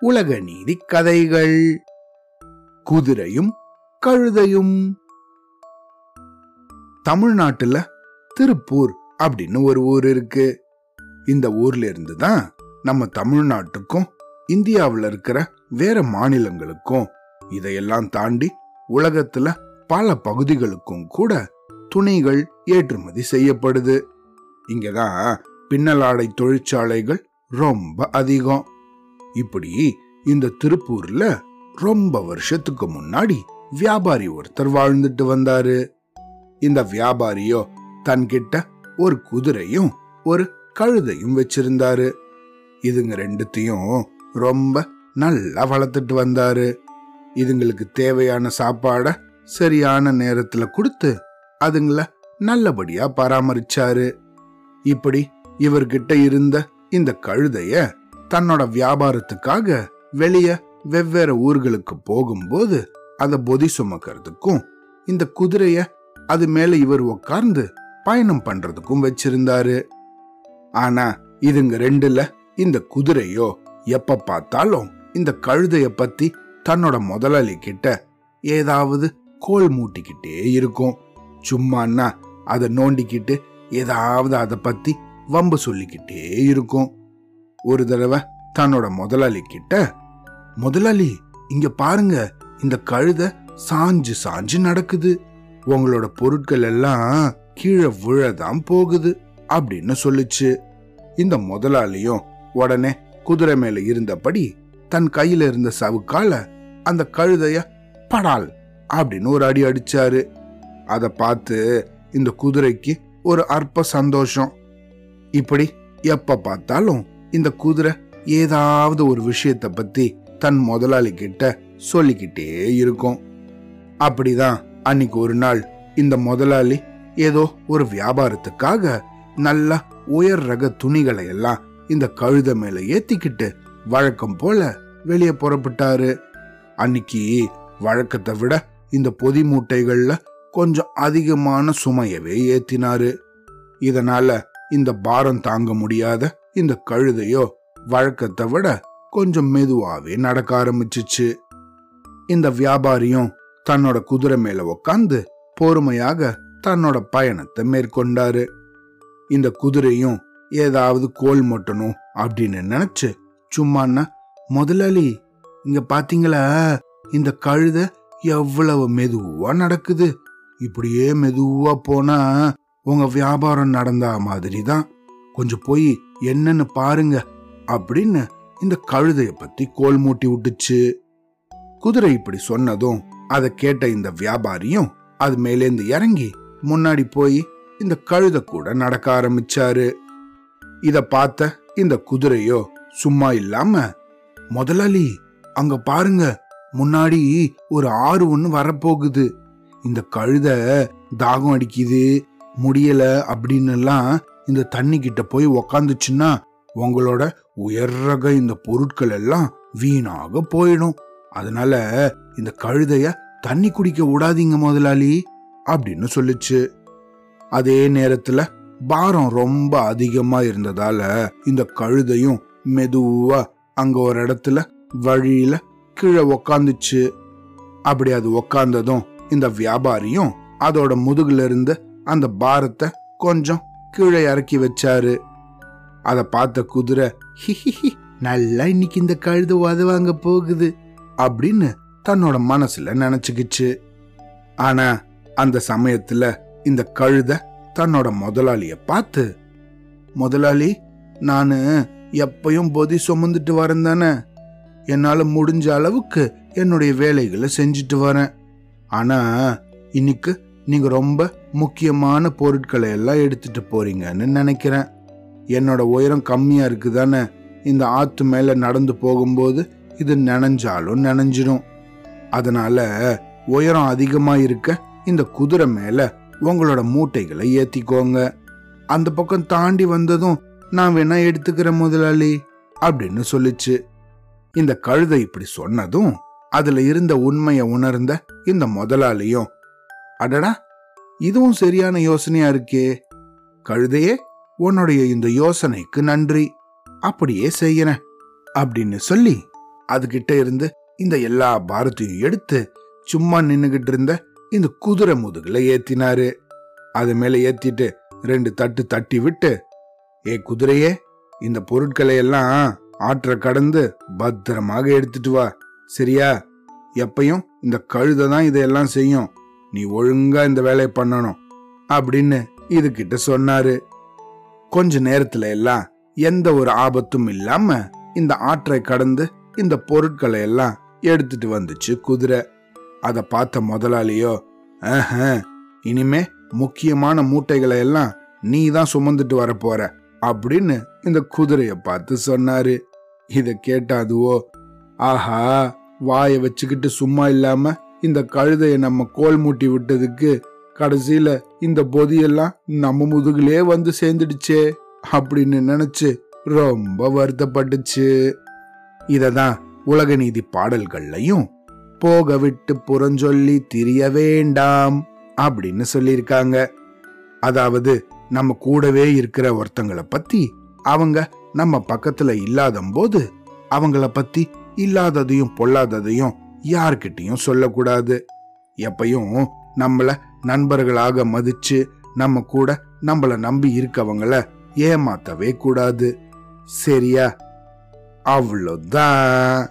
உலக நீதி கதைகள். குதிரையும் கழுதையும். தமிழ்நாட்டுல திருப்பூர் அப்படின்னு ஒரு ஊர் இருக்கு. இந்த ஊர்ல இருந்து தான் நம்ம தமிழ்நாட்டுக்கும் இந்தியாவுல இருக்கிற வேற மாநிலங்களுக்கும் இதையெல்லாம் தாண்டி உலகத்துல பல பகுதிகளுக்கும் கூட துணிகள் ஏற்றுமதி செய்யப்படுது. இங்கதான் பின்னலாடை தொழிற்சாலைகள் ரொம்ப அதிகம். இப்படி இந்த திருப்பூர்ல ரொம்ப வருஷத்துக்கு முன்னாடி வியாபாரி ஒருத்தர் வாழ்ந்துட்டு வந்தாரு. இந்த வியாபாரியோ தன்கிட்ட ஒரு குதிரையும் ஒரு கழுதையும் வச்சிருந்தாரு. இதுங்க ரெண்டுத்தையும் ரொம்ப நல்லா வளர்த்துட்டு வந்தாரு. இதுங்களுக்கு தேவையான சாப்பாட சரியான நேரத்துல கொடுத்து அதுங்கள நல்லபடியா பராமரிச்சாரு. இப்படி இவர்கிட்ட இருந்த இந்த கழுதைய தன்னோட வியாபாரத்துக்காக வெளிய வெவ்வேறு ஊர்களுக்கு போகும்போது அதை பொதி சுமக்கிறதுக்கும் இந்த குதிரைய அது மேல இவர் உட்கார்ந்து பயணம் பண்றதுக்கும் வச்சிருந்தாரு. ஆனா இதுங்க ரெண்டுல இந்த குதிரையோ எப்ப பார்த்தாலும் இந்த கழுதைய பத்தி தன்னோட முதலாளி கிட்ட ஏதாவது கோல் மூட்டிக்கிட்டே இருக்கும். சும்மான்னா அதை நோண்டிக்கிட்டு ஏதாவது அதை பத்தி வம்பு சொல்லிக்கிட்டே இருக்கும். ஒரு தடவை தன்னோட முதலாளி கிட்ட முதலாளி இங்க பாருங்க இந்த கழுத சாஞ்சு சாஞ்சு நடக்குது. உங்களோட பொருட்கள் எல்லாம் கீழே விழதான் போகுது அப்படின்னு சொல்லுச்சு. இந்த முதலாளியும் உடனே குதிரை மேல இருந்தபடி தன் கையில இருந்த சவுக்கால அந்த கழுதைய படால் அப்படின்னு ஒரு அடி அடிச்சாரு. அதை பார்த்து இந்த குதிரைக்கு ஒரு அற்ப சந்தோஷம். இப்படி எப்ப பார்த்தாலும் இந்த குதிரை ஏதாவது ஒரு விஷயத்த பத்தி தன் முதலாளி கிட்ட சொல்லிக்கிட்டே இருக்கும். அப்படிதான் அன்னைக்கு ஒரு நாள் இந்த முதலாளி ஏதோ ஒரு வியாபாரத்துக்காக நல்ல உயர் ரக துணிகளை எல்லாம் இந்த கழுத மேல ஏத்திக்கிட்டு வழக்கம் போல வெளியே புறப்பட்டாரு. அன்னைக்கு வழக்கத்தை விட இந்த பொதி மூட்டைகள்ல கொஞ்சம் அதிகமான சுமையவே ஏத்தினாரு. இதனால இந்த பாரம் தாங்க முடியாத இந்த கழுதையோ வழக்கத்தை விட கொஞ்சம் மெதுவாவே நடக்க ஆரம்பிச்சிச்சு. இந்த வியாபாரியும் தன்னோட குதிரை மேல உக்காந்து பொறுமையாக தன்னோட பயணத்தை மேற்கொண்டாரு. இந்த குதிரையும் ஏதாவது கோல் மொட்டணும் அப்படின்னு நினைச்சு சும்மான்னா முதலாளி இங்க பாத்தீங்களா? இந்த கழுத எவ்வளவு மெதுவா நடக்குது? இப்படியே மெதுவா போனா உங்க வியாபாரம் நடந்தா மாதிரி தான் கொஞ்சம் போய் என்னன்னு பாருங்க அப்படின்னு இந்த கழுதையை பத்தி கோல் மூட்டி விட்டுச்சு. குதிரை இப்படி சொன்னதும் அதை கேட்ட இந்த வியாபாரியும் அது மேலேந்து இறங்கி முன்னாடி போய் இந்த கழுத கூட நடக்க ஆரம்பிச்சாரு. இத பார்த்த இந்த குதிரையோ சும்மா இல்லாம முதலாளி அங்க பாருங்க முன்னாடி ஒரு ஆறு ஒன்று வரப்போகுது. இந்த கழுத தாகம் அடிக்குது முடியல அப்படின்னு எல்லாம் இந்த தண்ணி கிட்ட போய் உக்காந்துச்சுன்னா உங்களோட உயர் ரக இந்த பொருட்கள் எல்லாம் வீணாக போயிடும். அதனால இந்த கழுதைய தண்ணி குடிக்க விடாதீங்க முதலாளி அப்படின்னு சொல்லுச்சு. அதே நேரத்துல பாரம் ரொம்ப அதிகமா இருந்ததால இந்த கழுதையும் மெதுவா அங்க ஒரு இடத்துல வழியில கீழே உக்காந்துச்சு. அப்படி அது உக்காந்ததும் இந்த வியாபாரியும் அதோட முதுகுல இருந்து அந்த பாரத்தை கொஞ்சம் கீழே இறக்கி வச்சாரு. அதை பார்த்த குதிரை "ஹிஹிஹி, நல்லா இன்னைக்கு இந்த கழுது உதவாங்க போகுது அப்படின்னு தன்னோட மனசுல நினைச்சுக்கிச்சு. ஆனா அந்த சமயத்துல இந்த கழுத தன்னோட முதலாளிய பார்த்து முதலாளி நானு எப்பயும் பொதி சுமந்துட்டு வரேன் தானே. என்னால முடிஞ்ச அளவுக்கு என்னுடைய வேலைகளை செஞ்சுட்டு வரேன். ஆனா இன்னைக்கு நீங்க ரொம்ப முக்கியமான பொருட்களை எல்லாம் எடுத்துட்டு போறீங்கன்னு நினைக்கிறேன். என்னோட உயரம் கம்மியா இருக்குதானே இந்த ஆத்து மேல நடந்து போகும்போது இது நனைஞ்சாலும் நனைஞ்சிடும் அதனால உயரம் அதிகமா இருக்க இந்த குதிரை மேல உங்களோட மூட்டைகளை ஏத்திக்கோங்க. அந்த பக்கம் தாண்டி வந்ததும் நான் வேணா எடுத்துக்கிறேன் முதலாளி அப்படின்னு சொல்லிச்சு. இந்த கழுதை இப்படி சொன்னதும் அதுல இருந்த உண்மையை உணர்ந்த இந்த முதலாளியும் அடடா இதுவும் சரியான யோசனையா இருக்கே. கழுதையே உன்னுடைய இந்த யோசனைக்கு நன்றி. அப்படியே செய்யன அப்படின்னு சொல்லி அதுகிட்ட இருந்து இந்த எல்லா பாரத்தையும் எடுத்து சும்மா நின்னுகிட்டு இருந்த இந்த குதிரை முதுகுல ஏத்தினாரு. அது மேல ஏத்திட்டு ரெண்டு தட்டு தட்டி விட்டு ஏ குதிரையே இந்த பொருட்களை எல்லாம் ஆற்ற கடந்து பத்திரமாக எடுத்துட்டு வா. சரியா? எப்பயும் இந்த கழுதை தான் இதையெல்லாம் செய்யும். நீ ஒழுங்கா இந்த வேலையை பண்ணணும் அப்படின்னு இதுகிட்ட சொன்னாரு. கொஞ்ச நேரத்துல எல்லாம் எந்த ஒரு ஆபத்தும் இல்லாம இந்த ஆற்றை கடந்து இந்த பொருட்களை எல்லாம் எடுத்துட்டு வந்துச்சு குதிரை. அதை பார்த்த முதலாளியோ ஆஹ இனிமே முக்கியமான மூட்டைகளை எல்லாம் நீ தான் சுமந்துட்டு வர போற அப்படின்னு இந்த குதிரைய பார்த்து சொன்னாரு. இத கேட்டாதுவோ ஆஹா வாயை வச்சுக்கிட்டு சும்மா இல்லாம இந்த கழுதையை நம்ம கோல் மூட்டி விட்டதுக்கு கடைசியில இந்த பொதியெல்லாம் நம்ம முதுகுலே வந்து சேர்ந்துடுச்சே அப்படின்னு நினைச்சு ரொம்ப வருத்தப்பட்டுச்சு. இததான் உலக நீதி பாடல்கள்லையும் போக விட்டு புறஞ்சொல்லி திரிய வேண்டாம் அப்படின்னு சொல்லியிருக்காங்க. அதாவது நம்ம கூடவே இருக்கிற ஒருத்தங்கள பத்தி அவங்க நம்ம பக்கத்துல இல்லாத போது அவங்கள பத்தி இல்லாததையும் பொல்லாததையும் யார்கிட்டையும் சொல்லக்கூடாது. எப்பையும் நம்மள நண்பர்களாக மதிச்சு நம்ம கூட நம்மள நம்பி இருக்கவங்கள ஏமாத்தவே கூடாது. சரியா? அவ்வளோதான்.